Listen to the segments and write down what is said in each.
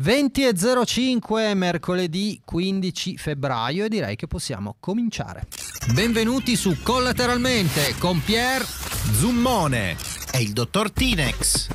20.05 mercoledì 15 febbraio e direi che possiamo cominciare. Benvenuti su Collateralmente con Pier Zummone e il dottor Tinex.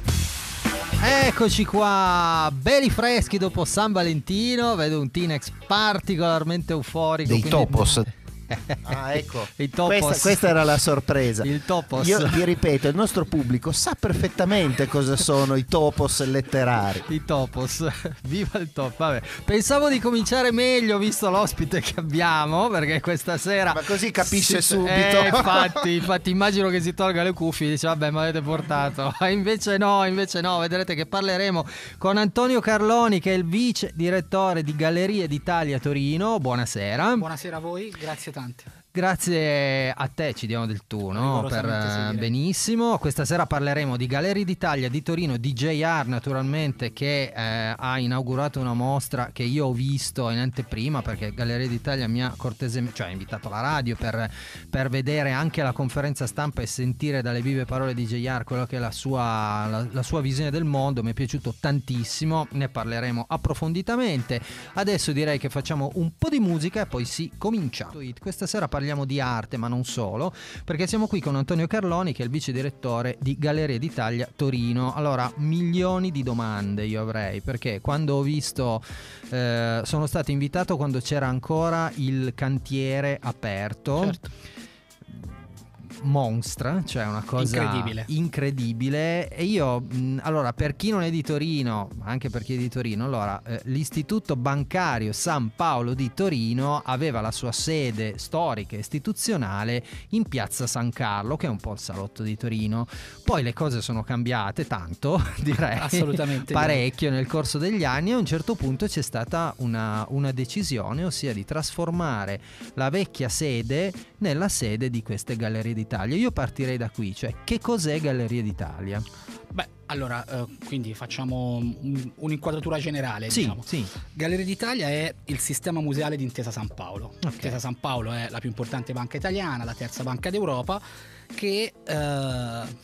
Eccoci qua, belli freschi dopo San Valentino, vedo un Tinex particolarmente euforico. Dei quindi... topos. Ah, ecco. Questa, questa, era la sorpresa. Il topos. Io vi ripeto, il nostro pubblico sa perfettamente cosa sono i topos letterari. I topos. Viva il top. Vabbè. Pensavo di cominciare meglio visto l'ospite che abbiamo, perché questa sera. Ma così capisce si... subito. Eh, infatti, infatti, immagino che si tolga le cuffie e dice: Vabbè, mi avete portato. invece no, invece no. Vedrete che parleremo con Antonio Carloni, che è il vice direttore di Gallerie d'Italia Torino. Buonasera. Buonasera a voi, grazie tante. Grazie a te, ci diamo del tu, no? Per, eh, benissimo. Questa sera parleremo di Gallerie d'Italia di Torino, di JR naturalmente, che eh, ha inaugurato una mostra che io ho visto in anteprima perché Gallerie d'Italia mi ha cortesemente, cioè invitato la radio per, per, vedere anche la conferenza stampa e sentire dalle vive parole di JR quello che è la sua, la, la sua visione del mondo. Mi è piaciuto tantissimo, ne parleremo approfonditamente. Adesso direi che facciamo un po' di musica e poi si comincia. Questa sera parliamo parliamo di arte, ma non solo, perché siamo qui con Antonio Carloni, che è il vice direttore di Gallerie d'Italia Torino. Allora, milioni di domande io avrei, perché quando ho visto, eh, sono stato invitato quando c'era ancora il cantiere aperto. Certo monstra, cioè una cosa incredibile. incredibile. E io, allora, per chi non è di Torino, anche per chi è di Torino, allora, eh, l'Istituto Bancario San Paolo di Torino aveva la sua sede storica e istituzionale in piazza San Carlo, che è un po' il salotto di Torino. Poi le cose sono cambiate tanto, direi, assolutamente parecchio nel corso degli anni. E a un certo punto c'è stata una, una decisione, ossia di trasformare la vecchia sede nella sede di queste gallerie di d'Italia. Io partirei da qui, cioè che cos'è Gallerie d'Italia? Beh, allora, eh, quindi facciamo un, un'inquadratura generale. Sì, diciamo. sì. Gallerie d'Italia è il sistema museale di Intesa San Paolo. Okay. Intesa San Paolo è la più importante banca italiana, la terza banca d'Europa, che eh,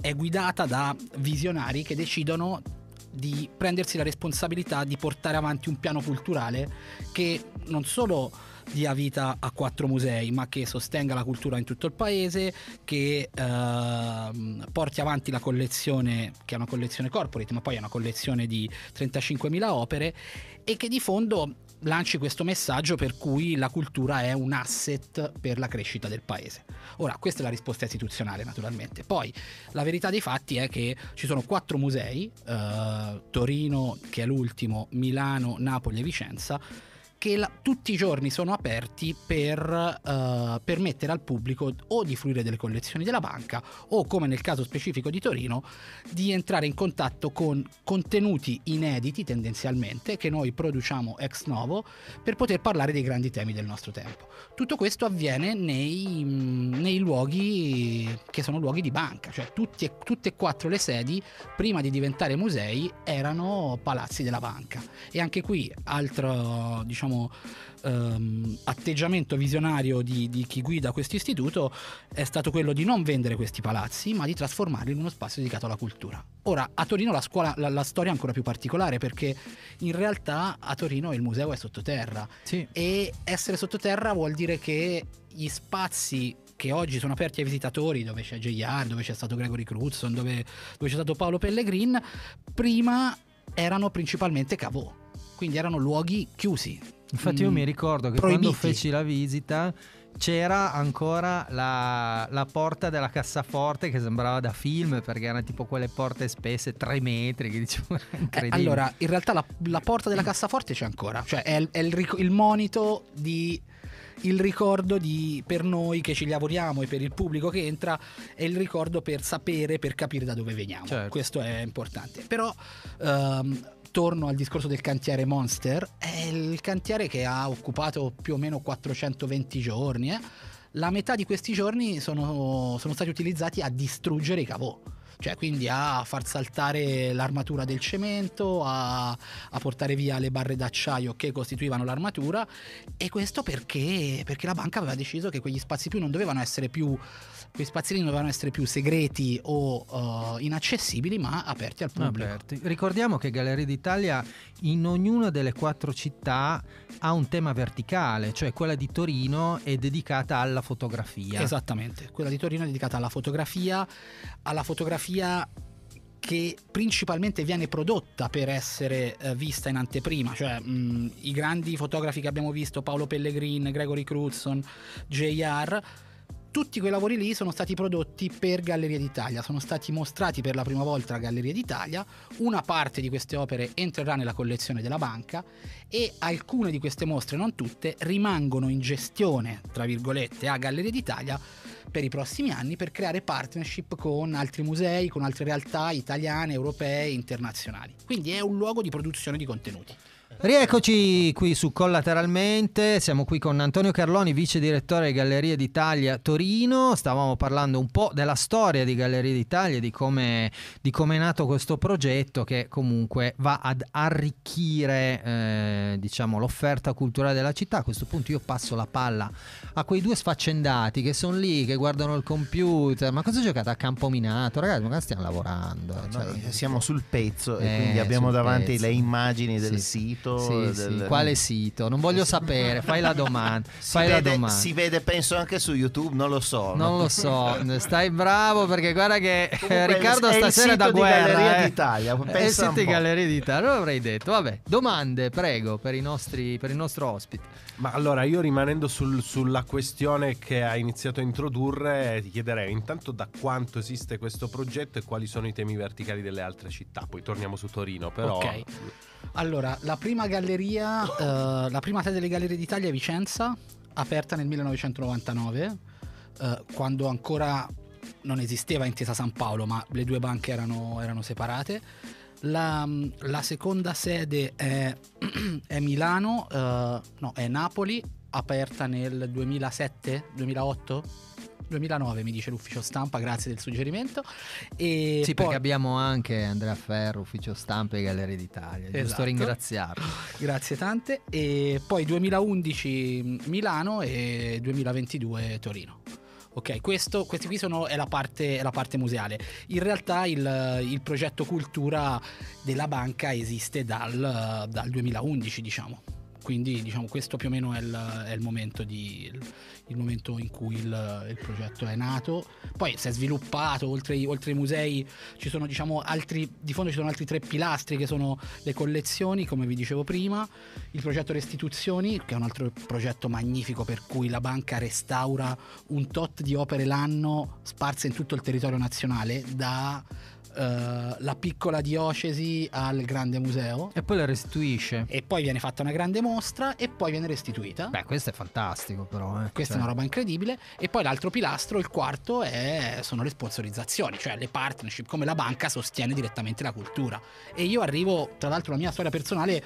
è guidata da visionari che decidono di prendersi la responsabilità di portare avanti un piano culturale che non solo dia vita a quattro musei, ma che sostenga la cultura in tutto il paese, che eh, porti avanti la collezione, che è una collezione corporate, ma poi è una collezione di 35.000 opere e che di fondo lanci questo messaggio per cui la cultura è un asset per la crescita del paese. Ora, questa è la risposta istituzionale naturalmente. Poi la verità dei fatti è che ci sono quattro musei, eh, Torino che è l'ultimo, Milano, Napoli e Vicenza, che la, tutti i giorni sono aperti per uh, permettere al pubblico o di fruire delle collezioni della banca o come nel caso specifico di Torino di entrare in contatto con contenuti inediti tendenzialmente che noi produciamo ex novo per poter parlare dei grandi temi del nostro tempo. Tutto questo avviene nei, nei luoghi che sono luoghi di banca, cioè tutti, tutte e quattro le sedi prima di diventare musei erano palazzi della banca e anche qui altro diciamo diciamo, ehm, atteggiamento visionario di, di, chi guida questo istituto è stato quello di non vendere questi palazzi, ma di trasformarli in uno spazio dedicato alla cultura. Ora, a Torino la, scuola, la, la storia è ancora più particolare perché in realtà a Torino il museo è sottoterra sì. e essere sottoterra vuol dire che gli spazi che oggi sono aperti ai visitatori, dove c'è JR, dove c'è stato Gregory Crutzen, dove, dove c'è stato Paolo Pellegrin, prima erano principalmente cavò, quindi erano luoghi chiusi, Infatti io mi ricordo che proibiti. quando feci la visita c'era ancora la, la, porta della cassaforte che sembrava da film perché erano tipo quelle porte spesse 3 metri che dicevo eh, allora in realtà la, la, porta della cassaforte c'è ancora cioè è, il, è il, il monito di il ricordo di, per noi che ci lavoriamo e per il pubblico che entra è il ricordo per sapere, per capire da dove veniamo. Certo. Questo è importante. Però um, torno al discorso del cantiere Monster, è il cantiere che ha occupato più o meno 420 giorni. Eh? La metà di questi giorni sono, sono stati utilizzati a distruggere i cavò cioè quindi a far saltare l'armatura del cemento, a, a portare via le barre d'acciaio che costituivano l'armatura e questo perché, perché la banca aveva deciso che quegli spazi più non dovevano essere più quei spazi non dovevano essere più segreti o uh, inaccessibili, ma aperti al pubblico. Aperti. Ricordiamo che Galleria d'Italia in ognuna delle quattro città ha un tema verticale, cioè quella di Torino è dedicata alla fotografia. Esattamente, quella di Torino è dedicata alla fotografia, alla fotografia che principalmente viene prodotta per essere eh, vista in anteprima, cioè mh, i grandi fotografi che abbiamo visto, Paolo Pellegrin, Gregory Cruzon, JR, tutti quei lavori lì sono stati prodotti per Galleria d'Italia, sono stati mostrati per la prima volta a Galleria d'Italia, una parte di queste opere entrerà nella collezione della banca e alcune di queste mostre, non tutte, rimangono in gestione, tra virgolette, a Galleria d'Italia per i prossimi anni per creare partnership con altri musei, con altre realtà italiane, europee, internazionali. Quindi è un luogo di produzione di contenuti. Rieccoci qui su Collateralmente, siamo qui con Antonio Carloni, vice direttore di Gallerie d'Italia Torino, stavamo parlando un po' della storia di Gallerie d'Italia, di come, di come è nato questo progetto che comunque va ad arricchire eh, diciamo, l'offerta culturale della città. A questo punto io passo la palla a quei due sfaccendati che sono lì, che guardano il computer, ma cosa giocate a campo minato? Ragazzi, ma stiamo lavorando? Cioè, siamo sul pezzo e eh, quindi abbiamo davanti pezzo. le immagini del sì. sito sito? Sì, del... sì. Quale sito? Non voglio sapere, fai la domanda. Si, fai vede, la domanda. si vede, penso, anche su YouTube, non lo so. Non no? lo so, stai bravo perché guarda che Comunque, Riccardo stasera è da guerra. Galleria eh. d'Italia. È il sito di Galleria d'Italia, lo avrei detto. Vabbè, domande, prego, per i nostri, per il nostro ospite. Ma allora io rimanendo sul, sulla questione che ha iniziato a introdurre, ti chiederei intanto da quanto esiste questo progetto e quali sono i temi verticali delle altre città. Poi torniamo su Torino, però. Ok. Allora, la prima galleria, uh, la prima sede delle Gallerie d'Italia è Vicenza, aperta nel 1999, uh, eh, quando ancora non esisteva Intesa San Paolo, ma le due banche erano, erano separate. La, la, seconda sede è, è Milano, uh, no, è Napoli, aperta nel 2007-2008 2009 mi dice l'ufficio stampa, grazie del suggerimento. E sì, poi... perché abbiamo anche Andrea Ferro, ufficio stampa e Galleria d'Italia, esatto. giusto ringraziarlo. Grazie tante. E poi 2011 Milano e 2022 Torino. Ok, questo, questi qui sono, è, la parte, è la parte museale. In realtà il, il, progetto cultura della banca esiste dal, dal 2011, diciamo quindi diciamo questo più o meno è il, è il, momento, di, il, momento, in cui il, il, progetto è nato. Poi si è sviluppato oltre, oltre ai musei ci sono diciamo altri di fondo ci sono altri tre pilastri che sono le collezioni come vi dicevo prima il progetto restituzioni che è un altro progetto magnifico per cui la banca restaura un tot di opere l'anno sparse in tutto il territorio nazionale da Uh, la piccola diocesi al grande museo. E poi la restituisce. E poi viene fatta una grande mostra e poi viene restituita. Beh, questo è fantastico però. Eh. Questa cioè. è una roba incredibile. E poi l'altro pilastro, il quarto, è, sono le sponsorizzazioni, cioè le partnership, come la banca sostiene direttamente la cultura. E io arrivo, tra l'altro la mia storia personale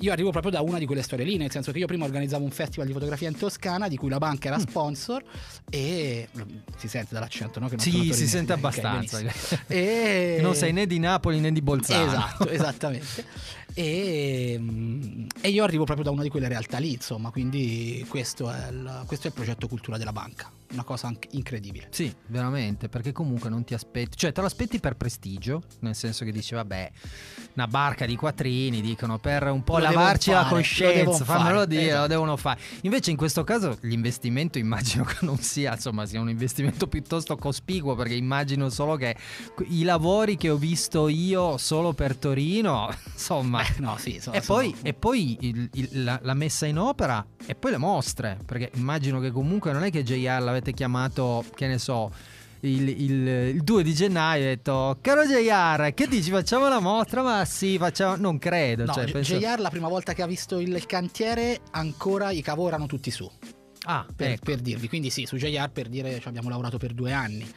io arrivo proprio da una di quelle storie lì, nel senso che io prima organizzavo un festival di fotografia in Toscana di cui la banca era mm. sponsor e si sente dall'accento, no? Che non sì, si sente abbastanza. Okay, e... non sei né di Napoli né di Bolzano. Esatto, esattamente. E, mm, e, io arrivo proprio da una di quelle realtà lì, insomma, quindi questo è il, questo è il progetto cultura della banca una cosa incredibile. Sì, veramente, perché comunque non ti aspetti, cioè te lo aspetti per prestigio, nel senso che dici vabbè, una barca di quattrini, dicono per un po' lo lavarci la coscienza, fammelo dire, esatto. lo devono fare. Invece in questo caso l'investimento immagino che non sia, insomma, sia un investimento piuttosto cospicuo, perché immagino solo che i lavori che ho visto io solo per Torino, insomma, Beh, no, sì, sono, e, poi, e poi il, il, la, la messa in opera e poi le mostre, perché immagino che comunque non è che JR l'avete avete chiamato, che ne so, il, il, il 2 di gennaio e ha detto caro JR che dici? Facciamo la mostra? Ma sì facciamo non credo no, cioè, J- penso... JR la prima volta che ha visto il cantiere ancora i cavo erano tutti su. Ah, per, ecco. per dirvi. Quindi sì su JR per dire ci abbiamo lavorato per due anni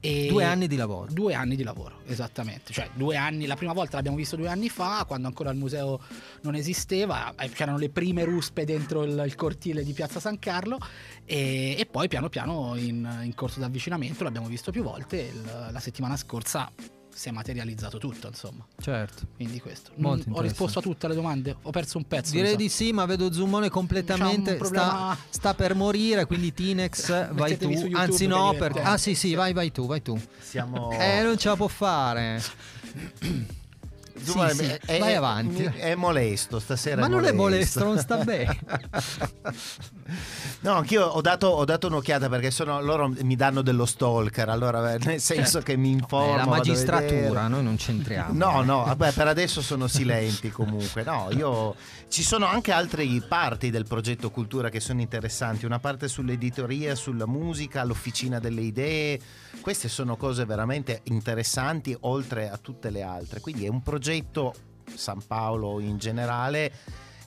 E Due anni di lavoro. Due anni di lavoro, esattamente. Cioè, due anni, la prima volta l'abbiamo visto due anni fa, quando ancora il museo non esisteva, eh, c'erano le prime ruspe dentro il, il cortile di Piazza San Carlo e, e poi piano piano in, in corso d'avvicinamento l'abbiamo visto più volte. Il, la settimana scorsa si è materializzato tutto, insomma. Certo. Quindi questo. Molto Non- ho risposto a tutte le domande, ho perso un pezzo. Direi mi di sì, ma vedo Zoomone completamente problema- sta, sta per morire, quindi Tinex vai tu. YouTube Anzi no, perché. Ah sì, sì, vai vai tu, vai tu. Siamo... Eh, non ce la può fare. Insomma, sì, sì, è, vai avanti. È molesto stasera. Ma non è molesto, molesto, non sta bene. no, anch'io ho dato, ho dato un'occhiata perché sono, loro mi danno dello stalker, allora nel senso che mi informo. È la magistratura, noi non c'entriamo. No, no, vabbè, per adesso sono silenti comunque. No, io ci sono anche altre parti del progetto Cultura che sono interessanti, una parte sull'editoria, sulla musica, l'officina delle idee. Queste sono cose veramente interessanti oltre a tutte le altre. Quindi è un progetto San Paolo in generale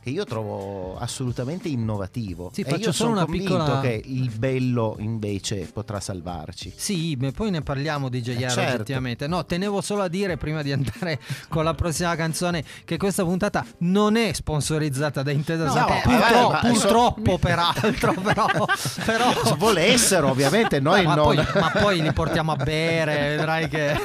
che io trovo assolutamente innovativo. Sì, e faccio io solo sono una convinto piccola- che il bello invece potrà salvarci. Sì, ma poi ne parliamo di JR Eh, certo. oggettivamente. No, tenevo solo a dire prima di andare con la prossima canzone che questa puntata non è sponsorizzata da Intesa No, San vabbè, Paolo. vabbè, Purtro- ma so- purtroppo, peraltro, però, però Se volessero, ovviamente, noi ma, non. poi, ma poi li portiamo a bere, vedrai che...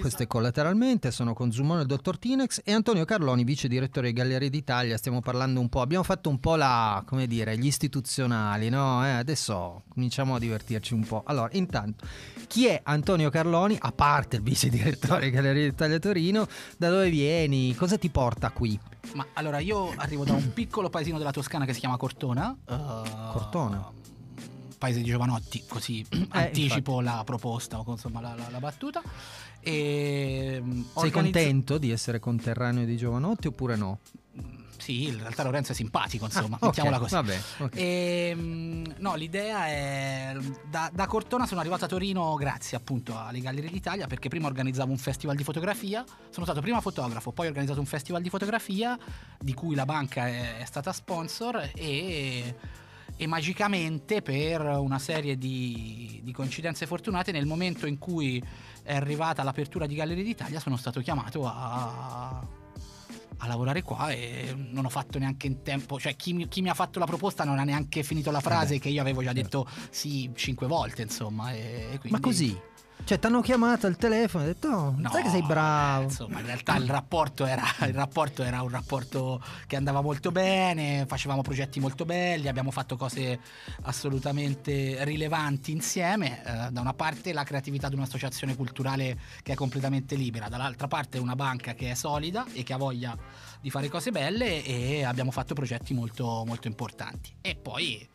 Questo è collateralmente, sono con Zumone il dottor Tinex e Antonio Carloni, vice direttore di Gallerie d'Italia. Stiamo parlando un po', abbiamo fatto un po' la, come dire, gli istituzionali, no? Eh, adesso cominciamo a divertirci un po'. Allora, intanto, chi è Antonio Carloni, a parte il vice direttore di Gallerie d'Italia Torino? Da dove vieni? Cosa ti porta qui? Ma allora io arrivo da un piccolo paesino della Toscana che si chiama Cortona. eh, Cortona? Paese di Giovanotti, così anticipo la proposta o insomma la, la- la battuta. E, mm, Sei organizzo- contento di essere conterraneo di Giovanotti oppure no? Sì, in realtà Lorenzo è simpatico, insomma, Ah, mettiamola così. Vabbè, ok. Ehm, no, l'idea è da, da Cortona sono arrivato a Torino grazie appunto alle Gallerie d'Italia perché prima organizzavo un festival di fotografia, sono stato prima fotografo, poi ho organizzato un festival di fotografia di cui la banca è, è stata sponsor e, e magicamente per una serie di, di coincidenze fortunate nel momento in cui è arrivata l'apertura di Gallerie d'Italia sono stato chiamato a a lavorare qua e non ho fatto neanche in tempo, cioè chi mi, chi mi ha fatto la proposta non ha neanche finito la frase Vabbè, che io avevo già certo. detto sì cinque volte insomma e, e quindi... Ma così? Cioè, ti hanno chiamato al telefono e detto, oh, No, sai che sei bravo. Insomma, in realtà il rapporto, era, il rapporto era un rapporto che andava molto bene, facevamo progetti molto belli, abbiamo fatto cose assolutamente rilevanti insieme. Eh, da una parte la creatività di un'associazione culturale che è completamente libera, dall'altra parte una banca che è solida e che ha voglia di fare cose belle e abbiamo fatto progetti molto, molto importanti. E poi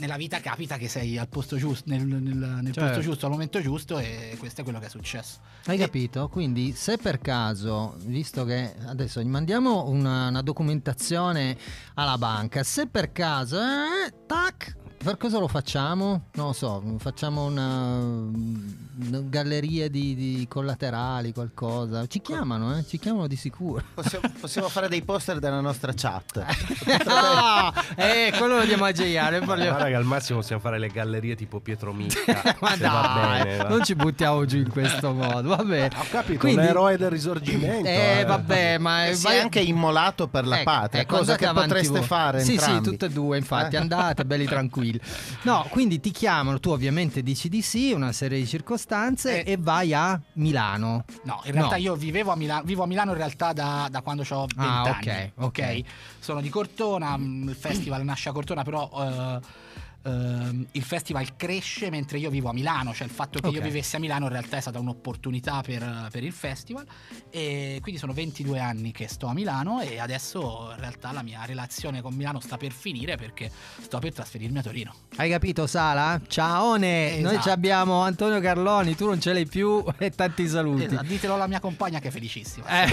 nella vita capita che sei al posto giusto, nel, nel- nel Certo. posto giusto al momento giusto e questo è quello che è successo. Hai E- capito? Quindi se per caso, visto che adesso gli mandiamo una, una documentazione alla banca, se per caso, eh, tac, per cosa lo facciamo? Non lo so, facciamo una, una galleria di, di collaterali, qualcosa. Ci chiamano, eh? Ci chiamano di sicuro. Possiamo, possiamo fare dei poster della nostra chat. ah, eh, quello lo diamo a JR. ne parliamo. Guarda che al massimo possiamo fare le gallerie tipo Pietro Micca. Ma dai, bene, va. non ci buttiamo giù in questo modo. Vabbè. Ho capito, Quindi- un eroe del risorgimento. Eh, eh. vabbè, ma E si vai- è anche immolato per la Ecco, patria, ecco, cosa che potreste voi. fare Sì, entrambi. sì, tutte e due, infatti, Eh? andate belli tranquilli. No, quindi ti chiamano, tu ovviamente dici di sì, una serie di circostanze Eh. e vai a Milano. No, in realtà No. io vivevo a Milano, vivo a Milano in realtà da, da quando ho 20 Ah, anni. ok, ok. Sono di Cortona, mh, il festival nasce a Cortona, però eh, ehm, il festival cresce mentre io vivo a Milano, cioè il fatto che io Ok. vivessi a Milano in realtà è stata un'opportunità per, per il festival e quindi sono 22 anni che sto a Milano e adesso in realtà la mia relazione con Milano sta per finire perché sto per trasferirmi a Torino. Hai capito Sala? Ciaone, noi Esatto. ci abbiamo Antonio Carloni, tu non ce l'hai più e tanti saluti. Esatto, ditelo alla mia compagna che è felicissima. Eh.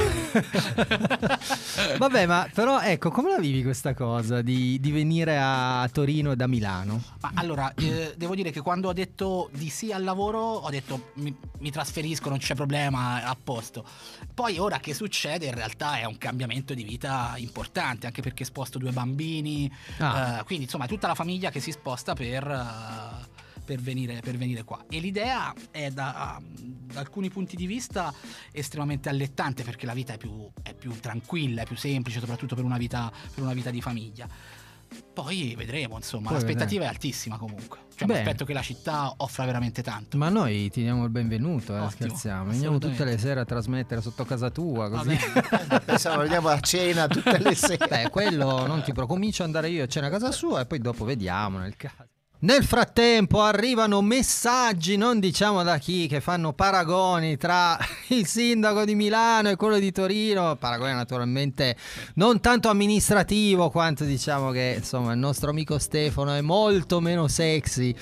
Vabbè, ma però ecco, come la vivi questa cosa di, di venire a Torino da Milano? Ma allora, eh, devo dire che quando ho detto di sì al lavoro, ho detto mi, mi trasferisco, non c'è problema, a posto. Poi ora che succede, in realtà è un cambiamento di vita importante, anche perché sposto due bambini, Ah. eh, quindi insomma è tutta la famiglia che si sposta per... eh, per venire, per venire qua. E l'idea è da, da, alcuni punti di vista estremamente allettante perché la vita è più, è più tranquilla, è più semplice, soprattutto per una vita, per una vita di famiglia. Poi vedremo, insomma, Poi l'aspettativa vedremo. è altissima comunque. Cioè, mi aspetto che la città offra veramente tanto. Ma noi ti diamo il benvenuto, eh, scherziamo. Veniamo tutte le sere a trasmettere sotto casa tua, così. Pensavo veniamo a cena tutte le sere. Beh, quello non ti preoccupare, comincio ad andare io a cena a casa sua e poi dopo vediamo nel caso. Nel frattempo arrivano messaggi, non diciamo da chi, che fanno paragoni tra il sindaco di Milano e quello di Torino, paragone naturalmente non tanto amministrativo quanto diciamo che insomma il nostro amico Stefano è molto meno sexy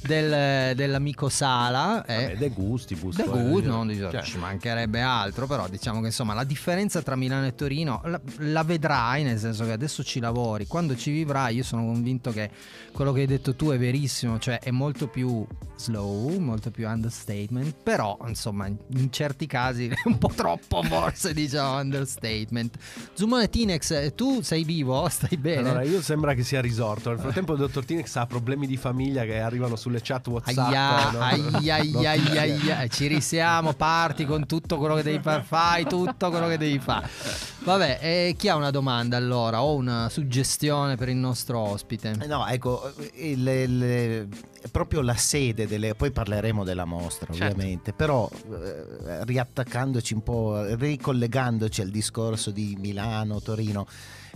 del, dell'amico Sala. Eh. Vabbè, de gustibus. De gust, non diciamo, cioè. ci mancherebbe altro, però diciamo che insomma la differenza tra Milano e Torino la, la vedrai, nel senso che adesso ci lavori, quando ci vivrai io sono convinto che quello che hai detto tu è verissimo, cioè è molto più slow, molto più understatement, però insomma in certi casi è un po' troppo forse diciamo understatement. Zumone Tinex, tu sei vivo? Stai bene? Allora io sembra che sia risorto, nel frattempo il dottor Tinex ha problemi di famiglia che arrivano sulle chat Whatsapp. Aia, no? aia, aia, aia, aia, ci risiamo, parti con tutto quello che devi fare, fai tutto quello che devi fare. Vabbè, eh, chi ha una domanda allora o una suggestione per il nostro ospite? No, ecco, il, il, proprio la sede delle... poi parleremo della mostra certo. ovviamente, però eh, riattaccandoci un po', ricollegandoci al discorso di Milano, Torino,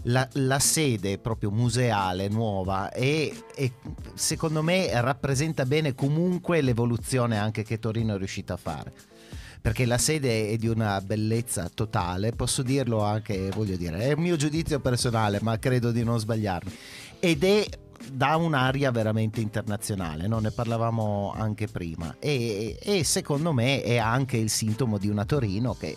la, la sede proprio museale nuova e, e, secondo me rappresenta bene comunque l'evoluzione anche che Torino è riuscita a fare perché la sede è di una bellezza totale, posso dirlo anche, voglio dire, è un mio giudizio personale, ma credo di non sbagliarmi. Ed è da un'aria veramente internazionale, no? ne parlavamo anche prima e, e, secondo me è anche il sintomo di una Torino che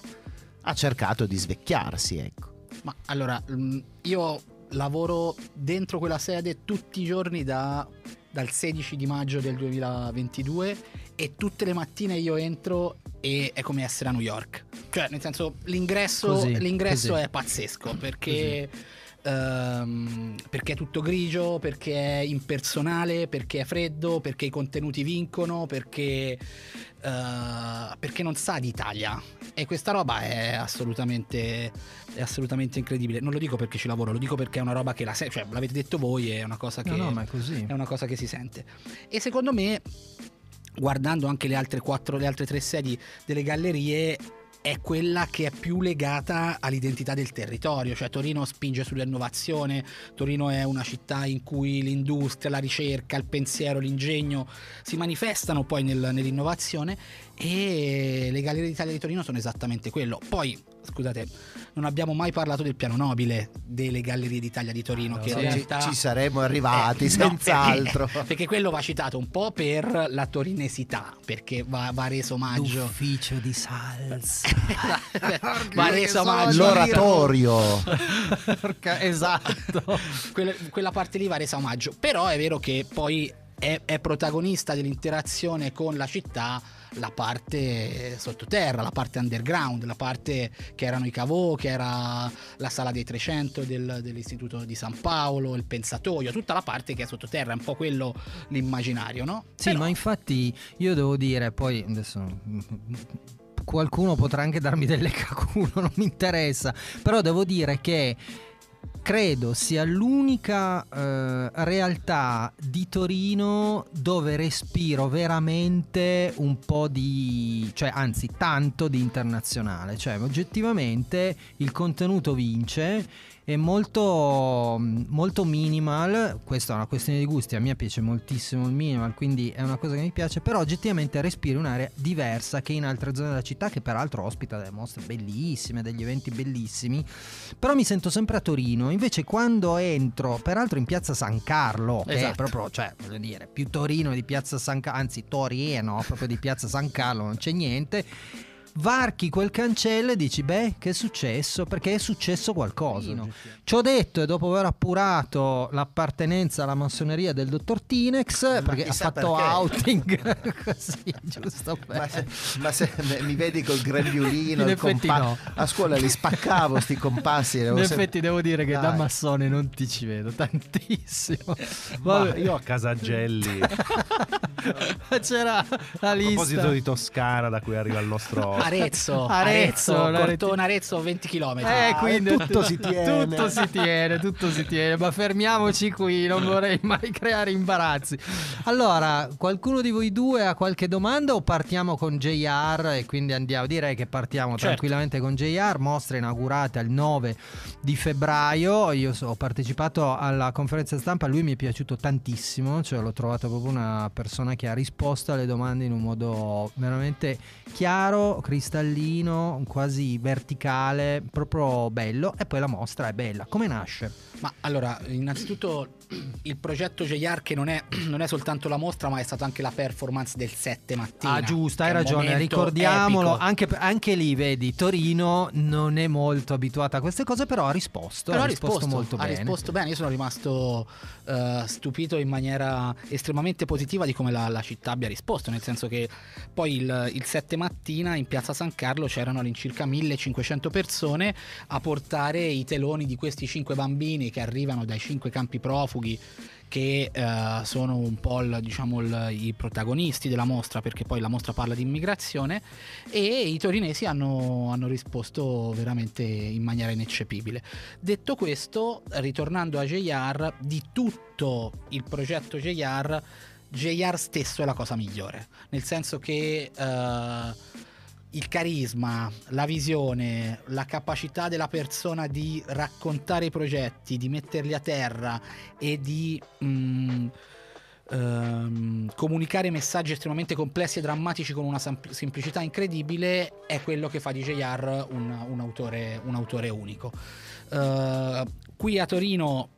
ha cercato di svecchiarsi. Ecco. Ma allora, mm, io lavoro dentro quella sede tutti i giorni da, dal 16 di maggio del 2022 e tutte le mattine io entro e è come essere a New York. Cioè, nel senso, l'ingresso, così, l'ingresso così. è pazzesco perché... Um, perché è tutto grigio, perché è impersonale, perché è freddo, perché i contenuti vincono, perché, uh, perché non sa di Italia. E questa roba è assolutamente, è assolutamente, incredibile. Non lo dico perché ci lavoro, lo dico perché è una roba che la se- cioè, l'avete detto voi, è una cosa che, no, no, è, è una cosa che si sente. E secondo me guardando anche le altre, quattro, le altre tre sedi delle gallerie, è quella che è più legata all'identità del territorio, cioè Torino spinge sull'innovazione, Torino è una città in cui l'industria, la ricerca, il pensiero, l'ingegno si manifestano poi nel, nell'innovazione e le Gallerie d'Italia di Torino sono esattamente quello. Poi, scusate, non abbiamo mai parlato del piano nobile delle Gallerie d'Italia di Torino. No, che in realtà... ci saremmo arrivati, eh, senz'altro. No, perché, perché, quello va citato un po' per la torinesità, perché va, va reso omaggio. L'ufficio di salsa. va reso omaggio. L'oratorio. esatto. quella, quella parte lì va resa omaggio. Però è vero che poi è, è protagonista dell'interazione con la città la parte sottoterra, la parte underground, la parte che erano i cavò, che era la sala dei 300 del, dell'Istituto di San Paolo, il pensatoio, tutta la parte che è sottoterra, è un po' quello l'immaginario, no? Sì, Però... ma infatti io devo dire, poi adesso qualcuno potrà anche darmi delle cacuno, non mi interessa, però devo dire che credo sia l'unica eh, realtà di Torino dove respiro veramente un po' di, cioè anzi tanto di internazionale, cioè oggettivamente il contenuto vince è molto, molto minimal, questa è una questione di gusti, a me piace moltissimo il minimal, quindi è una cosa che mi piace, però oggettivamente respiri un'area diversa che in altre zone della città, che peraltro ospita delle mostre bellissime, degli eventi bellissimi, però mi sento sempre a Torino, invece quando entro, peraltro in piazza San Carlo, esatto. che è esatto. proprio, cioè, voglio dire, più Torino di piazza San Carlo, anzi Torino, proprio di piazza San Carlo, non c'è niente varchi quel cancello e dici beh che è successo perché è successo qualcosa ci ho detto e dopo aver appurato l'appartenenza alla massoneria del dottor Tinex perché ha fatto perché. outing così giusto Ma se, ma se mi vedi col grembiulino, In compa- no. a scuola li spaccavo sti compassi. in effetti devo dire che da Dai. massone non ti ci vedo tantissimo Ma io a Casagelli, a c'era la lista proposito di Toscana, da cui arriva il nostro. Arezzo, Arezzo, Arezzo. Cortona Arezzo 20 km. Eh, quindi tutto si tiene. Tutto si tiene, tutto si tiene. Ma fermiamoci qui, non vorrei mai creare imbarazzi. Allora, qualcuno di voi due ha qualche domanda o partiamo con JR? E quindi andiamo. Direi che partiamo Certo. tranquillamente con JR. Mostra inaugurata il 9 di febbraio. Io so- ho partecipato alla conferenza stampa. Lui mi è piaciuto tantissimo. Cioè, l'ho trovato proprio una persona che ha risposto alle domande in un modo veramente chiaro, cristallino, quasi verticale, proprio bello. E poi la mostra è bella. Come nasce? Ma allora, innanzitutto il progetto JR che non è, non è soltanto la mostra, ma è stata anche la performance del 7 mattina. Ah, giusto, hai ragione. Ricordiamolo. Anche, anche lì, vedi, Torino non è molto abituata a queste cose, però ha risposto. Però ha risposto, molto ha bene. risposto bene. Io sono rimasto eh, stupito in maniera estremamente positiva di come la, la città abbia risposto. Nel senso che poi il, il 7 mattina in piazza San Carlo c'erano all'incirca 1500 persone a portare i teloni di questi cinque bambini che arrivano dai cinque campi profughi che eh, sono un po' il- diciamo, il- i protagonisti della mostra perché poi la mostra parla di immigrazione e i torinesi hanno, hanno risposto veramente in maniera ineccepibile. Detto questo, ritornando a JR, di tutto il progetto JR, JR stesso è la cosa migliore, nel senso che eh, il carisma, la visione, la capacità della persona di raccontare i progetti, di metterli a terra e di mm, ehm, comunicare messaggi estremamente complessi e drammatici con una sem- semplicità incredibile è quello che fa di JR un, un autore, un autore unico. Eh, qui a Torino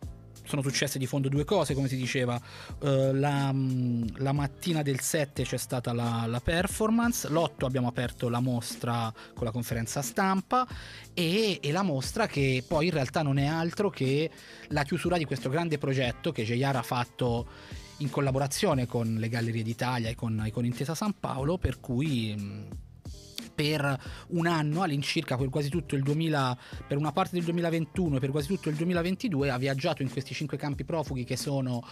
sono successe di fondo due cose, come si diceva. Eh, la, mh, la mattina del 7 c'è stata la, la performance, l'8 abbiamo aperto la mostra con la conferenza stampa e, e la mostra che poi in realtà non è altro che la chiusura di questo grande progetto che JR ha fatto in collaborazione con le Gallerie d'Italia e con, e con Intesa San Paolo, per cui mh, per un anno, all'incirca per quasi tutto il 2000, per una parte del 2021 e per quasi tutto il 2022, ha viaggiato in questi cinque campi profughi che sono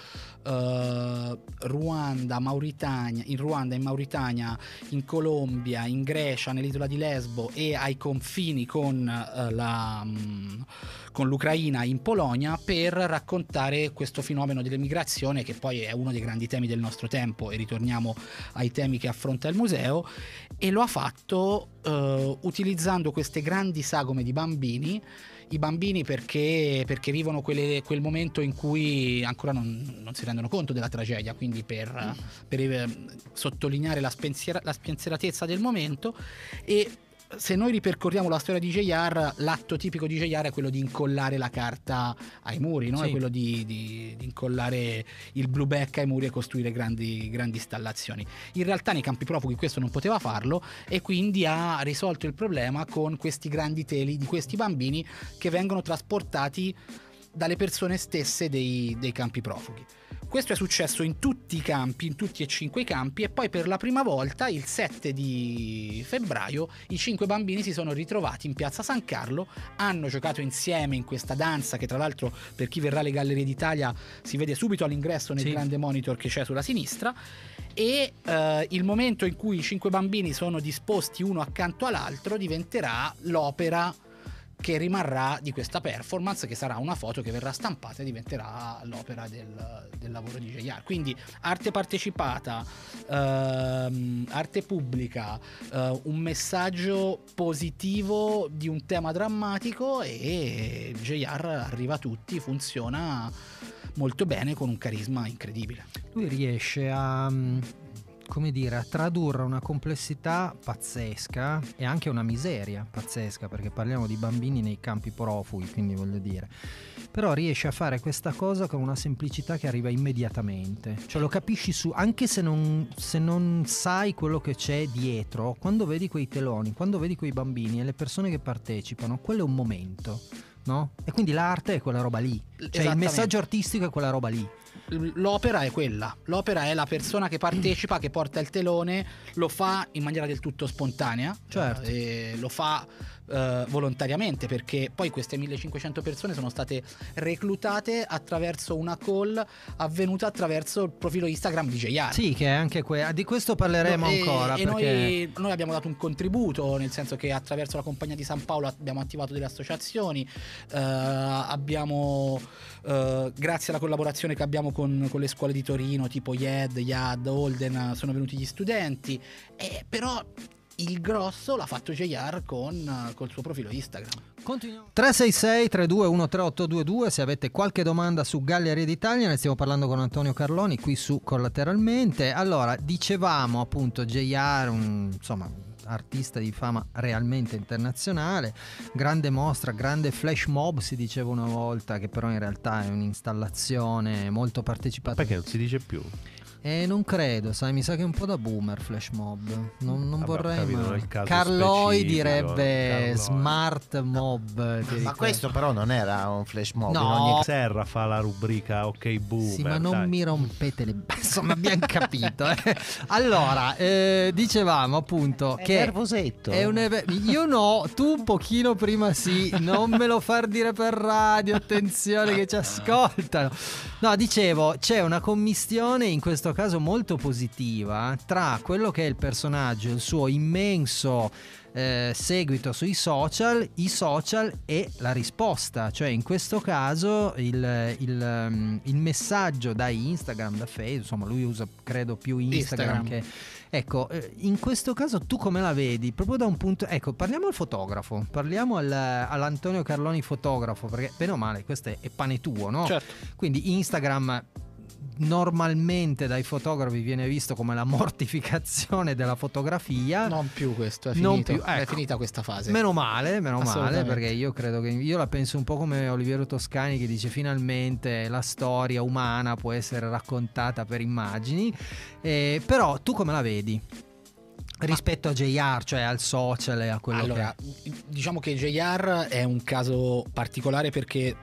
eh, Ruanda, Mauritania, in Ruanda, in Mauritania, in Colombia, in Grecia, nell'isola di Lesbo e ai confini con, eh, la, mh, con l'Ucraina in Polonia per raccontare questo fenomeno dell'emigrazione che poi è uno dei grandi temi del nostro tempo e ritorniamo ai temi che affronta il museo e lo ha fatto eh, utilizzando queste grandi sagome di bambini i bambini perché, perché vivono quelle- quel momento in cui ancora non, non si rendono conto della tragedia, quindi per, per, eh, sottolineare la, spensiera- la spensieratezza del momento. E se noi ripercorriamo la storia di JR, l'atto tipico di JR è quello di incollare la carta ai muri, no? Sì. è quello di, di- di incollare il blue back ai muri e costruire grandi, grandi installazioni. In realtà nei campi profughi questo non poteva farlo e quindi ha risolto il problema con questi grandi teli di questi bambini che vengono trasportati dalle persone stesse dei, dei campi profughi. Questo è successo in tutti i campi, in tutti e cinque i campi, e poi per la prima volta, il 7 di febbraio, i cinque bambini si sono ritrovati in piazza San Carlo, hanno giocato insieme in questa danza che tra l'altro per chi verrà alle Gallerie d'Italia si vede subito all'ingresso nel Sì. grande monitor che c'è sulla sinistra, e eh, il momento in cui i cinque bambini sono disposti uno accanto all'altro diventerà l'opera che rimarrà di questa performance, che sarà una foto che verrà stampata e diventerà l'opera del, del lavoro di JR. Quindi arte partecipata, ehm, arte pubblica, eh, un messaggio positivo di un tema drammatico e JR arriva a tutti, funziona molto bene con un carisma incredibile. Lui riesce a, mm, come dire, a tradurre una complessità pazzesca e anche una miseria pazzesca, perché parliamo di bambini nei campi profughi, quindi voglio dire. però riesce a fare questa cosa con una semplicità che arriva immediatamente. Cioè lo capisci su, anche se non, se non sai quello che c'è dietro, quando vedi quei teloni, quando vedi quei bambini e le persone che partecipano, quello è un momento. No? E quindi l'arte è quella roba lì. Cioè il messaggio artistico è quella roba lì l'opera è quella. L'opera è la persona che partecipa, che porta il telone, lo fa in maniera del tutto spontanea. Certo. Lo fa eh, volontariamente perché poi queste 1500 persone sono state reclutate attraverso una call avvenuta attraverso il profilo Instagram di JR. Sì, che è anche que- di questo parleremo no, ancora. E, perché... noi, noi, abbiamo dato un contributo, nel senso che attraverso la compagnia di San Paolo abbiamo attivato delle associazioni, eh, abbiamo, eh, grazie alla collaborazione che abbiamo con, con, le scuole di Torino, tipo YED, YAD, Holden, sono venuti gli studenti, eh, però il grosso l'ha fatto JR con col suo profilo Instagram. Continuiamo. 366 3213 se avete qualche domanda su Galleria d'Italia, ne stiamo parlando con Antonio Carloni qui su Collateralmente. Allora, dicevamo appunto JR, un, insomma, artista di fama realmente internazionale, grande mostra, grande flash mob si diceva una volta, che però in realtà è un'installazione molto partecipata. Perché non si dice più? Eh, non credo, sai, mi sa che è un po' da boomer Flash Mob. Non, non Vabbè, vorrei. Capito, Carloi direbbe Carloi. smart mob. ma questo però non era un Flash Mob. No, ogni... Serra fa la rubrica Ok Boomer. Sì, ma non dai. mi rompete le. Insomma, abbiamo capito. Eh. Allora, eh, dicevamo appunto è che. Nervosetto. È un eve... Io no, tu un pochino prima sì. Non me lo far dire per radio. Attenzione che ci ascoltano. No, dicevo, c'è una commistione in questo questo caso molto positiva tra quello che è il personaggio, il suo immenso eh, seguito sui social, i social e la risposta, cioè in questo caso il, il, um, il messaggio da Instagram, da Facebook, insomma lui usa credo più Instagram, Instagram. che... Ecco, eh, in questo caso tu come la vedi? Proprio da un punto... Ecco, parliamo al fotografo, parliamo al, all'Antonio Carloni fotografo, perché bene o male questo è, è pane tuo, no? Certo. Quindi Instagram normalmente dai fotografi viene visto come la mortificazione della fotografia. Non più questo, è, finito, più, ecco, è finita questa fase. Meno male, meno male, perché io credo che io la penso un po' come Oliviero Toscani che dice finalmente la storia umana può essere raccontata per immagini. Eh, però tu come la vedi? rispetto a JR, cioè al social e a quello allora, che... diciamo che JR è un caso particolare perché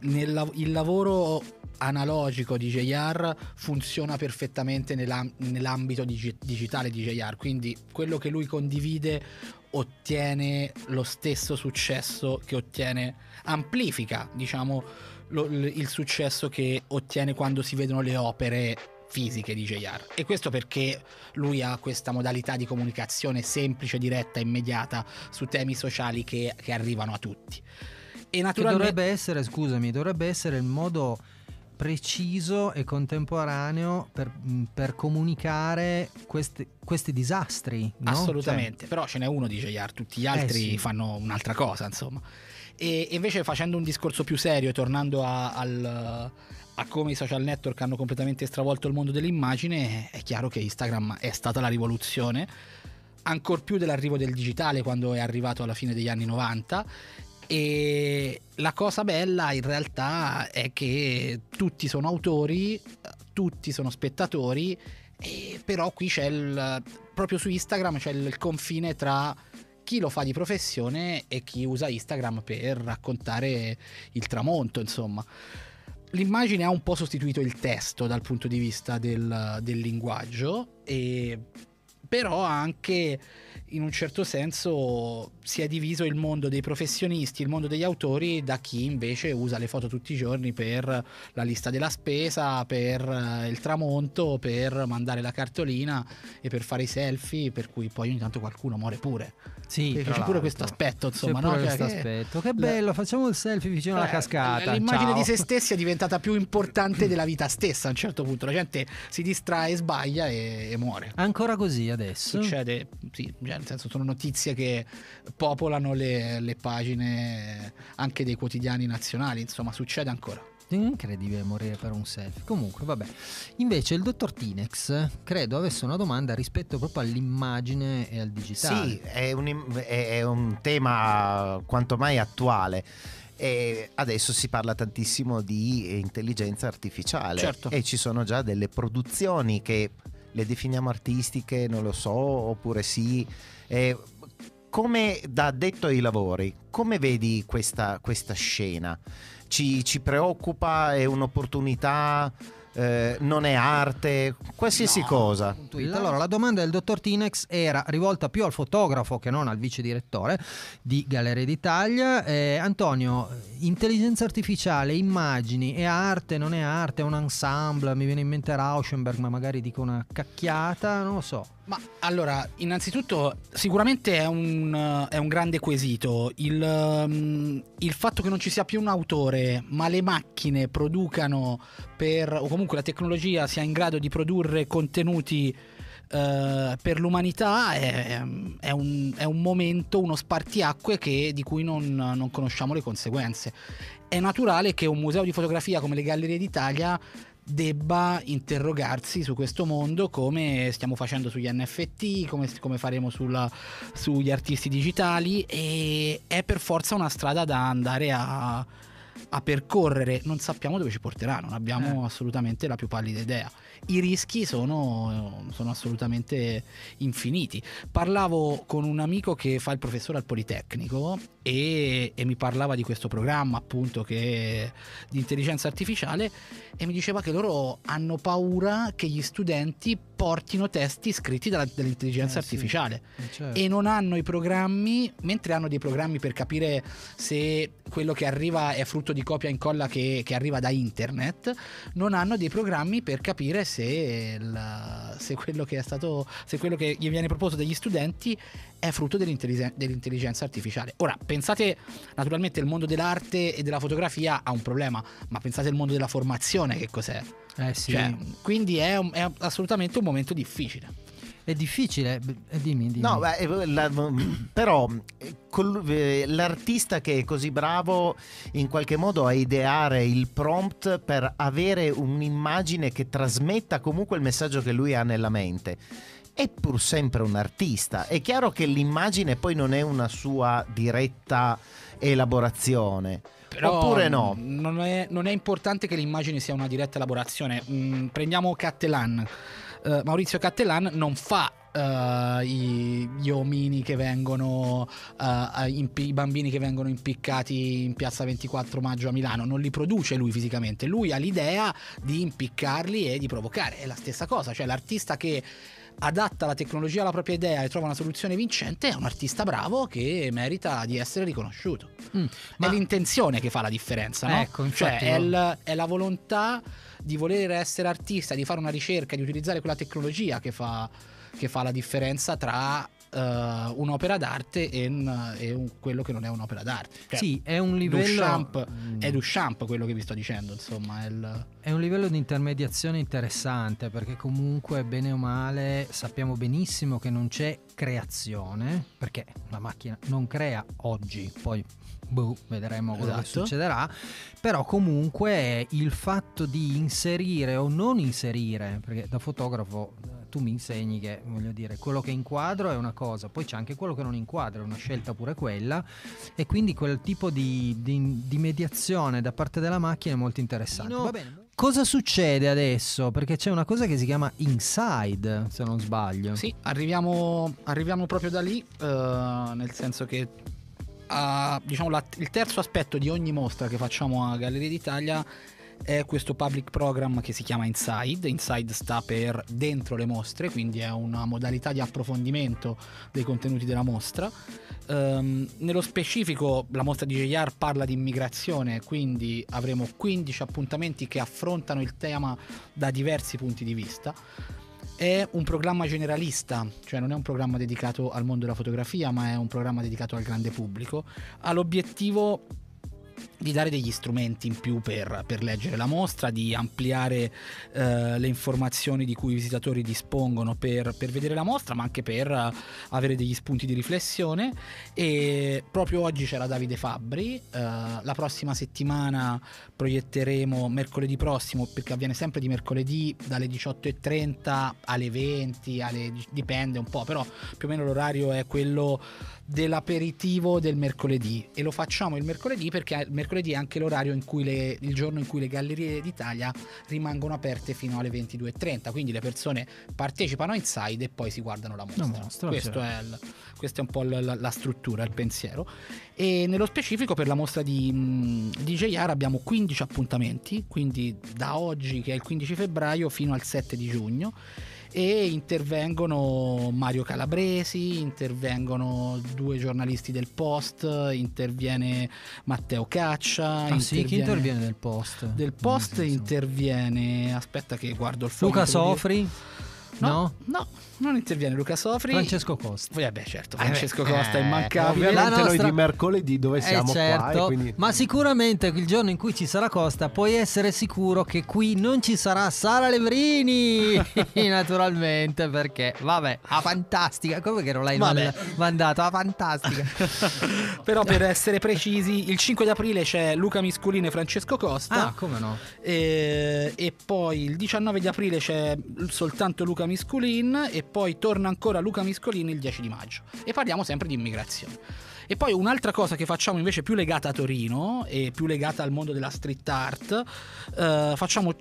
nel, il lavoro analogico di JR funziona perfettamente nell'ambito digi- digitale di JR, quindi quello che lui condivide ottiene lo stesso successo che ottiene, amplifica diciamo lo, il successo che ottiene quando si vedono le opere fisiche di JR e questo perché lui ha questa modalità di comunicazione semplice, diretta, immediata su temi sociali che, che arrivano a tutti. E naturalmente... Che dovrebbe essere, scusami, dovrebbe essere il modo preciso e contemporaneo per, per comunicare questi, questi disastri. No? Assolutamente, cioè... però ce n'è uno di JR, tutti gli altri eh sì. fanno un'altra cosa, insomma. E invece facendo un discorso più serio e tornando a, al, a come i social network hanno completamente stravolto il mondo dell'immagine, è chiaro che Instagram è stata la rivoluzione, ancor più dell'arrivo del digitale quando è arrivato alla fine degli anni 90 e la cosa bella in realtà è che tutti sono autori, tutti sono spettatori, però qui c'è il, proprio su Instagram c'è il confine tra chi lo fa di professione e chi usa Instagram per raccontare il tramonto, insomma. L'immagine ha un po' sostituito il testo dal punto di vista del, del linguaggio, e, però anche in un certo senso si è diviso il mondo dei professionisti, il mondo degli autori da chi invece usa le foto tutti i giorni per la lista della spesa, per eh, il tramonto, per mandare la cartolina e per fare i selfie, per cui poi ogni tanto qualcuno muore pure. Sì, c'è pure questo aspetto, insomma, no? questo che, aspetto. Che bello, facciamo il selfie vicino alla eh, cascata. L'immagine Ciao. di se stessi è diventata più importante della vita stessa a un certo punto. La gente si distrae, sbaglia e, e muore. Ancora così adesso? Succede, sì, cioè, nel senso sono notizie che popolano le, le pagine anche dei quotidiani nazionali, insomma, succede ancora. Incredibile morire per un selfie. Comunque, vabbè. Invece il dottor Tinex credo avesse una domanda rispetto proprio all'immagine e al digitale. Sì, è un, è un tema quanto mai attuale. E adesso si parla tantissimo di intelligenza artificiale Certo. e ci sono già delle produzioni che le definiamo artistiche, non lo so, oppure sì. Eh, come da addetto ai lavori, come vedi questa, questa scena? Ci, ci preoccupa? È un'opportunità? Eh, non è arte? Qualsiasi No. cosa. Allora, la domanda del dottor Tinex era rivolta più al fotografo che non al vice direttore di Galleria d'Italia. Eh, Antonio, intelligenza artificiale, immagini, è arte, non è arte, è un ensemble? Mi viene in mente Rauschenberg, ma magari dico una cacchiata, non lo so. Ma allora, innanzitutto, sicuramente è un, è un grande quesito. Il, um, il fatto che non ci sia più un autore, ma le macchine producano per, o comunque la tecnologia sia in grado di produrre contenuti eh, per l'umanità è, è un, è un momento, uno spartiacque che- di cui non, non conosciamo le conseguenze. È naturale che un museo di fotografia come le Gallerie d'Italia debba interrogarsi su questo mondo come stiamo facendo sugli NFT, come, come faremo sulla- sugli artisti digitali e è per forza una strada da andare a, a percorrere. Non sappiamo dove ci porterà, non abbiamo assolutamente la più pallida idea. I rischi sono, sono assolutamente infiniti. Parlavo con un amico che fa il professore al Politecnico e, e mi parlava di questo programma appunto che di intelligenza artificiale e mi diceva che loro hanno paura che gli studenti portino testi scritti dalla- dall'intelligenza Eh, sì. artificiale Certo. e non hanno i programmi, mentre hanno dei programmi per capire se quello che arriva è frutto di copia e incolla che, che arriva da internet, non hanno dei programmi per capire se, il- se quello che è stato, se quello che gli viene proposto dagli studenti è frutto dell'intelligen- dell'intelligenza artificiale. Ora, pensate naturalmente il mondo dell'arte e della fotografia ha un problema, ma pensate al mondo della formazione che cos'è? Eh sì. Cioè, quindi è, un- è assolutamente un momento difficile. È difficile. eh, Dimmi, dimmi. No, beh, eh, la- però eh, col- l'artista che è così bravo in qualche modo a ideare il prompt per avere un'immagine che trasmetta comunque il messaggio che lui ha nella mente. È pur sempre un artista. È chiaro che l'immagine poi non è una sua diretta elaborazione. Però Oppure no? Non è, non è importante che l'immagine sia una diretta elaborazione. Mm, prendiamo Cattelan. Eh, Maurizio Cattelan non fa eh, i- gli omini che vengono, eh, impi- i bambini che vengono impiccati in piazza 24 maggio a Milano, non li produce lui fisicamente, lui ha l'idea di impiccarli e di provocare, è la stessa cosa, cioè l'artista che adatta la tecnologia alla propria idea e trova una soluzione vincente è un artista bravo che merita di essere riconosciuto. Mm, ma- È l'intenzione che fa la differenza, no? Ecco, infatti, cioè è, il- è la volontà di voler essere artista, di fare una ricerca, di utilizzare quella tecnologia che fa, che fa la differenza tra eh, un'opera d'arte e, un- e un- quello che non è un'opera d'arte. Cioè, sì, è un livello. Duchamp Mm. è Duchamp quello che vi sto dicendo, insomma. È il... È un livello di intermediazione interessante perché comunque bene o male sappiamo benissimo che non c'è creazione perché la macchina non crea oggi, poi boh, vedremo cosa Esatto. succederà, però comunque il fatto di inserire o non inserire, perché da fotografo eh, tu mi insegni che voglio dire quello che inquadro è una cosa, poi c'è anche quello che non inquadro, è una scelta pure quella e quindi quel tipo di, di- di mediazione da parte della macchina è molto interessante. Va bene. Cosa succede adesso? Perché c'è una cosa che si chiama Inside, se non sbaglio. Sì, arriviamo, arriviamo proprio da lì, eh, nel senso che ah, diciamo, la- il terzo aspetto di ogni mostra che facciamo a Galleria d'Italia è questo public program che si chiama Inside. Inside sta per dentro le mostre, quindi è una modalità di approfondimento dei contenuti della mostra. Ehm, nello specifico la mostra di JR parla di immigrazione, quindi avremo 15 appuntamenti che affrontano il tema da diversi punti di vista. È un programma generalista, cioè non è un programma dedicato al mondo della fotografia, ma è un programma dedicato al grande pubblico. Ha l'obiettivo di dare degli strumenti in più per, per leggere la mostra, di ampliare eh, le informazioni di cui i visitatori dispongono per, per vedere la mostra, ma anche per eh, avere degli spunti di riflessione. E proprio oggi c'era Davide Fabbri, eh, la prossima settimana proietteremo mercoledì prossimo, perché avviene sempre di mercoledì dalle 18.30 alle 20, alle- dipende un po', però più o meno l'orario è quello dell'aperitivo del mercoledì e lo facciamo il mercoledì perché il mercoledì è anche l'orario in cui le, il giorno in cui le gallerie d'Italia rimangono aperte fino alle 22.30, quindi le persone partecipano Inside e poi si guardano la mostra. La mostra Questo è il, questa è un po' la, la, struttura, il pensiero. E nello specifico per la mostra di, di JR abbiamo 15 appuntamenti, quindi da oggi che è il 15 febbraio fino al 7 di giugno e intervengono Mario Calabresi, intervengono due giornalisti del Post, interviene Matteo Caccia. Ah sì, chi interviene del Post? Del Post interviene, aspetta che guardo il foglio. Luca Sofri? No, no, no, non interviene Luca Sofri. Francesco Costa. Eh beh, certo, Francesco eh, Costa è immancabile. Ovviamente nostra... noi di mercoledì dove eh, siamo eh, certo, qua, quindi... Ma sicuramente il giorno in cui ci sarà Costa puoi essere sicuro che qui non ci sarà Sara Levrini, naturalmente, perché vabbè, a fantastica, come che non l'hai vabbè. mandato, a fantastica. Però per essere precisi, il 5 di aprile c'è Luca Misculini e Francesco Costa. Ah, come no? E, e poi il 19 di aprile c'è soltanto Luca Misculin e poi torna ancora Luca Miscolini il 10 di maggio. E parliamo sempre di immigrazione. E poi un'altra cosa che facciamo invece più legata a Torino e più legata al mondo della street art, eh, facciamo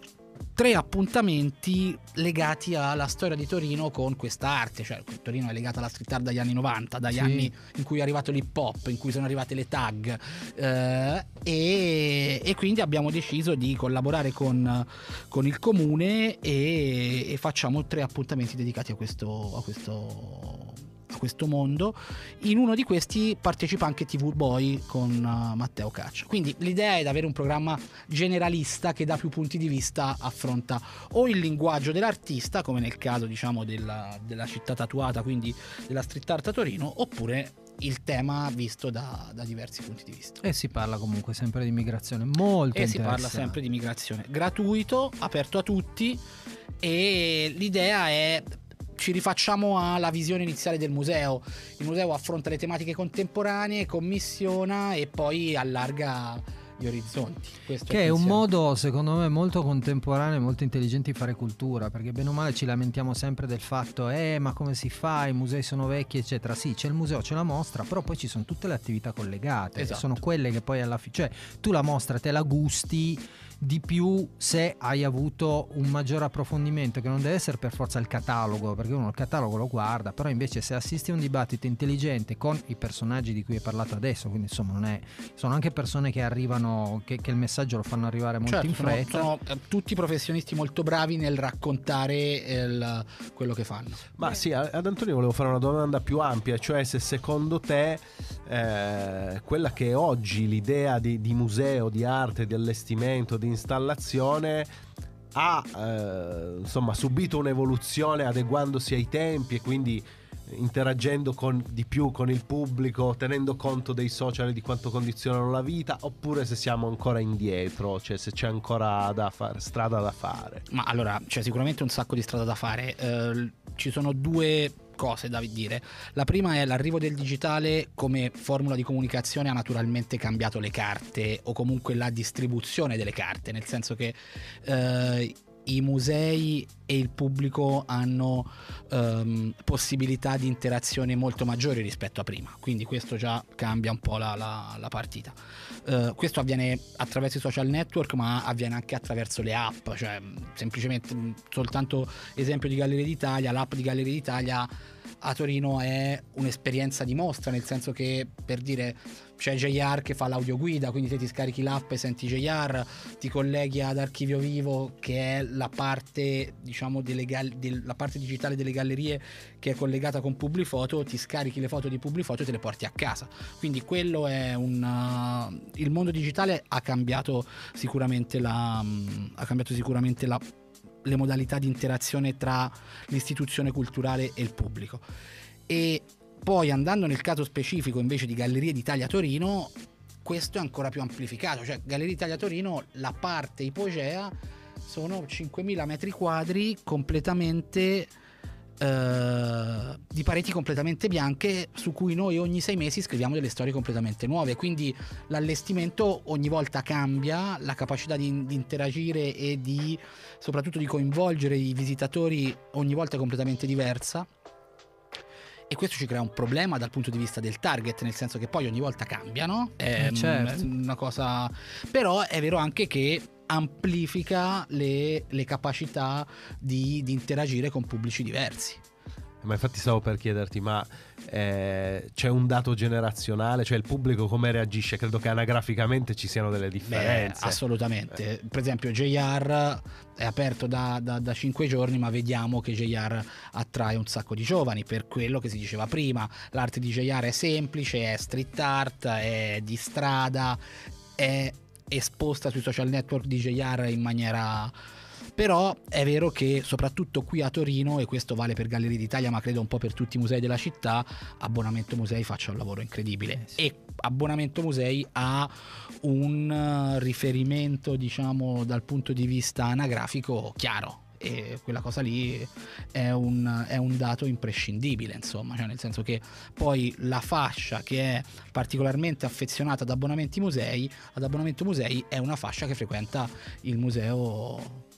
tre appuntamenti legati alla storia di Torino con questa arte, cioè Torino è legata alla street art dagli anni 90, dagli sì. anni in cui è arrivato l'hip hop, in cui sono arrivate le tag eh, e, e, quindi abbiamo deciso di collaborare con, con il comune e, e, facciamo tre appuntamenti dedicati a questo, a questo questo mondo. In uno di questi partecipa anche TV Boy con uh, Matteo Caccia. Quindi l'idea è di avere un programma generalista che da più punti di vista affronta o il linguaggio dell'artista, come nel caso diciamo della, della città tatuata, quindi della street art a Torino, oppure il tema visto da, da, diversi punti di vista. E si parla comunque sempre di immigrazione, molto E si parla sempre di immigrazione, gratuito, aperto a tutti e l'idea è ci rifacciamo alla visione iniziale del museo. Il museo affronta le tematiche contemporanee, commissiona e poi allarga gli orizzonti. Questo che è, è un modo, secondo me, molto contemporaneo e molto intelligente di fare cultura, perché bene o male ci lamentiamo sempre del fatto, eh, ma come si fa? I musei sono vecchi, eccetera. Sì, c'è il museo, c'è la mostra, però poi ci sono tutte le attività collegate. Esatto. Sono quelle che poi alla fine, cioè tu la mostra te la gusti di più se hai avuto un maggiore approfondimento che non deve essere per forza il catalogo perché uno il catalogo lo guarda però invece se assisti a un dibattito intelligente con i personaggi di cui hai parlato adesso quindi insomma non è sono anche persone che arrivano che, che il messaggio lo fanno arrivare molto certo, in fretta. sono, sono, eh, tutti professionisti molto bravi nel raccontare il, quello che fanno. Ma sì ad Antonio volevo fare una domanda più ampia cioè se secondo te eh, quella che è oggi l'idea di, di museo di arte di allestimento di installazione ha eh, insomma subito un'evoluzione adeguandosi ai tempi e quindi interagendo con, di più con il pubblico, tenendo conto dei social e di quanto condizionano la vita, oppure se siamo ancora indietro, cioè se c'è ancora da fare, strada da fare. Ma allora, c'è sicuramente un sacco di strada da fare. Eh, ci sono due cose da dire. La prima è l'arrivo del digitale come formula di comunicazione ha naturalmente cambiato le carte o comunque la distribuzione delle carte, nel senso che eh, i musei e il pubblico hanno um, possibilità di interazione molto maggiori rispetto a prima, quindi questo già cambia un po' la, la, la partita. Uh, questo avviene attraverso i social network, ma avviene anche attraverso le app, cioè semplicemente soltanto esempio di Galleria d'Italia, l'app di Galleria d'Italia a Torino è un'esperienza di mostra, nel senso che per dire c'è JR che fa l'audioguida, quindi te ti scarichi l'app e senti JR, ti colleghi ad Archivio Vivo che è la parte, diciamo, gal- la parte digitale delle gallerie che è collegata con Publifoto, ti scarichi le foto di Publifoto e te le porti a casa. Quindi quello è un... Uh, il mondo digitale ha cambiato sicuramente la... Um, ha cambiato sicuramente la le modalità di interazione tra l'istituzione culturale e il pubblico. E poi andando nel caso specifico invece di Gallerie d'Italia Torino, questo è ancora più amplificato, cioè Galleria d'Italia Torino, la parte ipogea sono 5.000 metri quadri completamente eh, di pareti completamente bianche su cui noi ogni sei mesi scriviamo delle storie completamente nuove. Quindi l'allestimento ogni volta cambia, la capacità di, di interagire e di soprattutto di coinvolgere i visitatori ogni volta è completamente diversa e questo ci crea un problema dal punto di vista del target, nel senso che poi ogni volta cambiano, è Eh, certo. una cosa... Però è vero anche che amplifica le, le capacità di, di interagire con pubblici diversi. Ma infatti stavo per chiederti, ma eh, c'è un dato generazionale? Cioè il pubblico come reagisce? Credo che anagraficamente ci siano delle Beh, differenze. assolutamente. Per esempio, JR è aperto da, da, da 5 giorni, ma vediamo che JR attrae un sacco di giovani per quello che si diceva prima. L'arte di JR è semplice, è street art, è di strada, è esposta sui social network di JR in maniera. Però è vero che soprattutto qui a Torino, e questo vale per Gallerie d'Italia, ma credo un po' per tutti i musei della città, Abbonamento Musei faccia un lavoro incredibile. E Abbonamento Musei ha un eh, riferimento, diciamo, dal punto di vista anagrafico chiaro. E quella cosa lì è un, è un dato imprescindibile, insomma, cioè nel senso che poi la fascia che è particolarmente affezionata ad abbonamenti musei, ad abbonamento musei è una fascia che frequenta il museo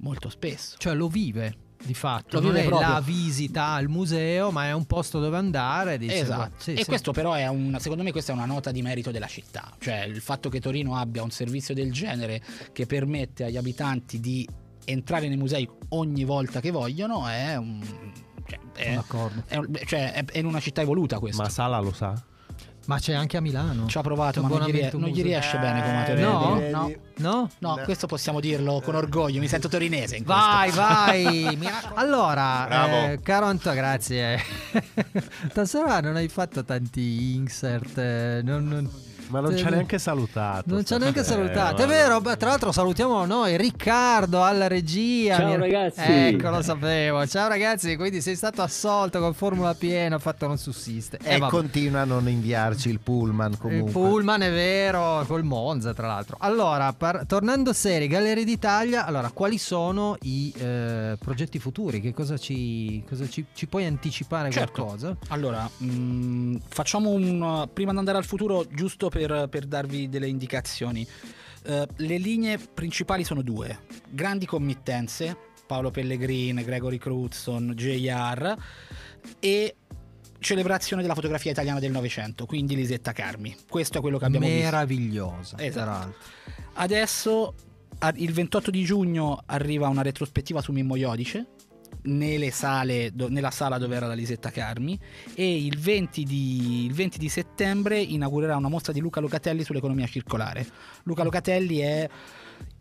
molto spesso. Cioè lo vive di fatto, Lo non vive è proprio. la visita al museo, ma è un posto dove andare. e dice, Esatto. sì, e sì. questo però è un, secondo me questa è una nota di merito della città, cioè il fatto che Torino abbia un servizio del genere che permette agli abitanti di entrare nei musei ogni volta che vogliono è un... Cioè, è, d'accordo. è cioè, è- è in una città evoluta questo. Ma Sala lo sa? Ma c'è anche a Milano. Ci ha provato, ma non gli, rie- Abbonamento non gli riesce bene come a Eh, Torino. no? no? No? no, No. questo possiamo dirlo con orgoglio. Mi sento torinese in questo. Vai, vai. Mi raccom- allora, eh, caro Anto, grazie. Stasera non hai fatto tanti insert. eh, non- non- Ma non ci ha neanche salutato. Non ci ha neanche salutato. È Eh, vero, beh, tra l'altro salutiamo noi Riccardo alla regia. Ciao, ragazzi. Ecco, lo sapevo. Ciao ragazzi, quindi sei stato assolto con formula piena, il fatto non sussiste. E Eh, vabbè. continua a non inviarci il pullman Il comunque. pullman è vero, col Monza tra l'altro. Allora, par- tornando seri, Gallerie d'Italia, allora, quali sono i eh, progetti futuri? Che cosa ci, cosa ci, ci puoi anticipare Certo. qualcosa? Allora, mh, facciamo un. Prima di andare al futuro, giusto per, per darvi delle indicazioni. Eh, le linee principali sono due: grandi committenze, Paolo Pellegrin, Gregory Crutzen, JR, e celebrazione della fotografia italiana del Novecento, quindi Lisetta Carmi. Questo è quello che abbiamo visto. Meravigliosa, Esatto. Adesso, il 28 di giugno, arriva una retrospettiva su Mimmo Iodice. Nelle sale, do- nella sala dove era la Lisetta Carmi e il 20, di, il 20 di settembre inaugurerà una mostra di Luca Locatelli sull'economia circolare. Luca Locatelli è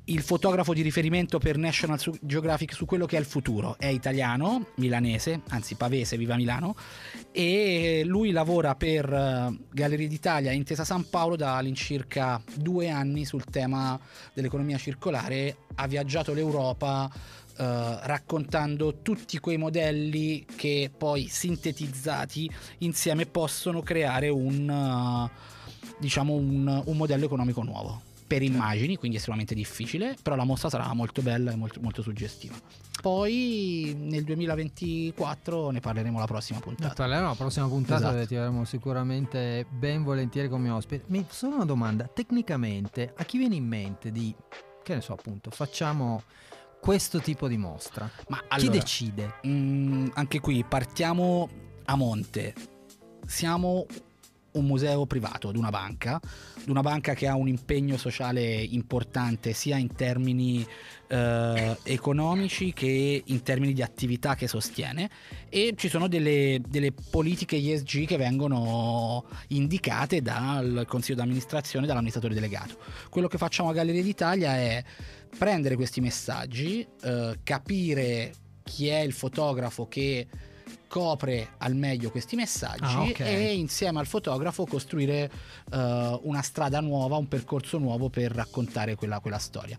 il fotografo di riferimento per National Geographic su quello che è il futuro. È italiano, milanese, anzi pavese, viva Milano, e lui lavora per eh, Gallerie d'Italia Intesa San Paolo da all'incirca due anni sul tema dell'economia circolare. Ha viaggiato l'Europa eh, raccontando tutti quei modelli che poi sintetizzati insieme possono creare un, eh, diciamo un, un modello economico nuovo per immagini, quindi estremamente difficile, però la mostra sarà molto bella e molto, molto suggestiva. Poi nel 2024 ne parleremo la prossima Ne puntata. parleremo la prossima puntata Esatto. ti avremo sicuramente ben volentieri come ospite. Mi solo una domanda, tecnicamente a chi viene in mente di, che ne so appunto, facciamo questo tipo di mostra? Ma Chi allora, decide? mm, anche qui partiamo a monte. Siamo un museo privato di una banca, di una banca che ha un impegno sociale importante sia in termini eh, economici che in termini di attività che sostiene e ci sono delle, delle politiche ESG che vengono indicate dal consiglio d'amministrazione e dall'amministratore delegato. Quello che facciamo a Galleria d'Italia è prendere questi messaggi, eh, capire chi è il fotografo che copre al meglio questi messaggi Ah, ok. e insieme al fotografo costruire eh, una strada nuova, un percorso nuovo per raccontare quella, quella storia.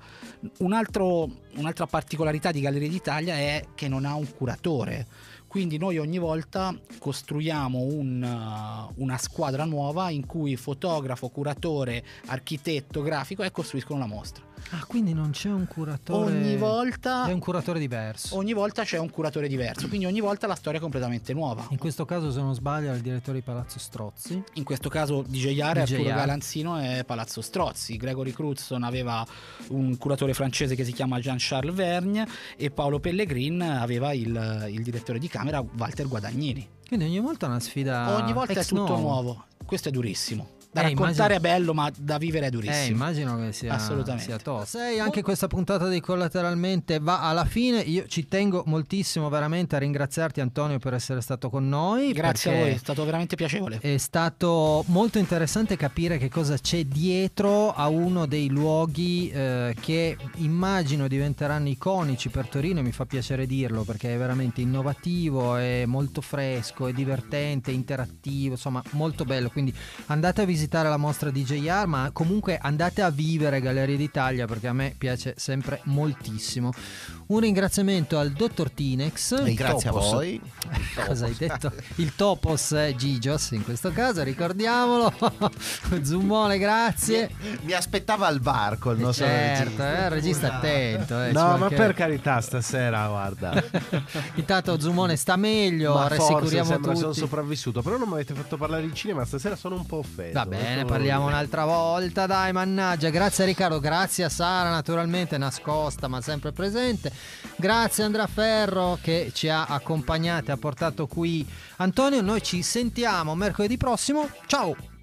Un altro- un'altra particolarità di Galleria d'Italia è che non ha un curatore. Quindi noi ogni volta costruiamo un, uh, una squadra nuova in cui fotografo, curatore, architetto, grafico e costruiscono la mostra. Ah, quindi non c'è un curatore. Ogni volta, È un curatore diverso. ogni volta c'è un curatore diverso, quindi ogni volta la storia è completamente nuova. In questo caso, se non sbaglio, è il direttore di Palazzo Strozzi. In questo caso DJR è Arturo DJR. Galanzino e Palazzo Strozzi. Gregory Crutzen aveva un curatore francese che si chiama Jean-Charles Vergne e Paolo Pellegrin aveva il, il direttore di camera Walter Guadagnini. Quindi ogni volta è una sfida. Ogni volta è tutto novo. nuovo. Questo è durissimo. Da Eh, raccontare immagino- è bello, ma da vivere è durissimo. Eh, immagino che sia, Assolutamente. sia tosto. Sei anche questa puntata di Collateralmente va alla fine. Io ci tengo moltissimo veramente a ringraziarti Antonio per essere stato con noi. Grazie a voi, è stato veramente piacevole. È stato molto interessante capire che cosa c'è dietro a uno dei luoghi eh, che immagino diventeranno iconici per Torino, mi fa piacere dirlo perché è veramente innovativo, è molto fresco, è divertente, interattivo, insomma molto bello. Quindi andate a visitare la mostra di JR, ma comunque andate a vivere Gallerie d'Italia perché a me piace sempre moltissimo. Un ringraziamento al dottor Tinex. E Grazie a Topos. voi. Cosa hai detto? Il Topos è Gigios in questo caso, ricordiamolo. Zummone, grazie. Mi aspettava al bar col nostro certo, regista. eh, il regista attento. eh, No, ma per carità, stasera, guarda. Intanto Zumone sta meglio, ma forse rassicuriamo sembra sono tutti. sopravvissuto. Però non mi avete fatto parlare di cinema. Stasera sono un po' offeso. Bene, parliamo un'altra volta, dai, mannaggia. Grazie a Riccardo, grazie a Sara, naturalmente nascosta ma sempre presente. Grazie Andrea Ferro che ci ha accompagnati, ha portato qui Antonio. Noi ci sentiamo mercoledì prossimo. Ciao!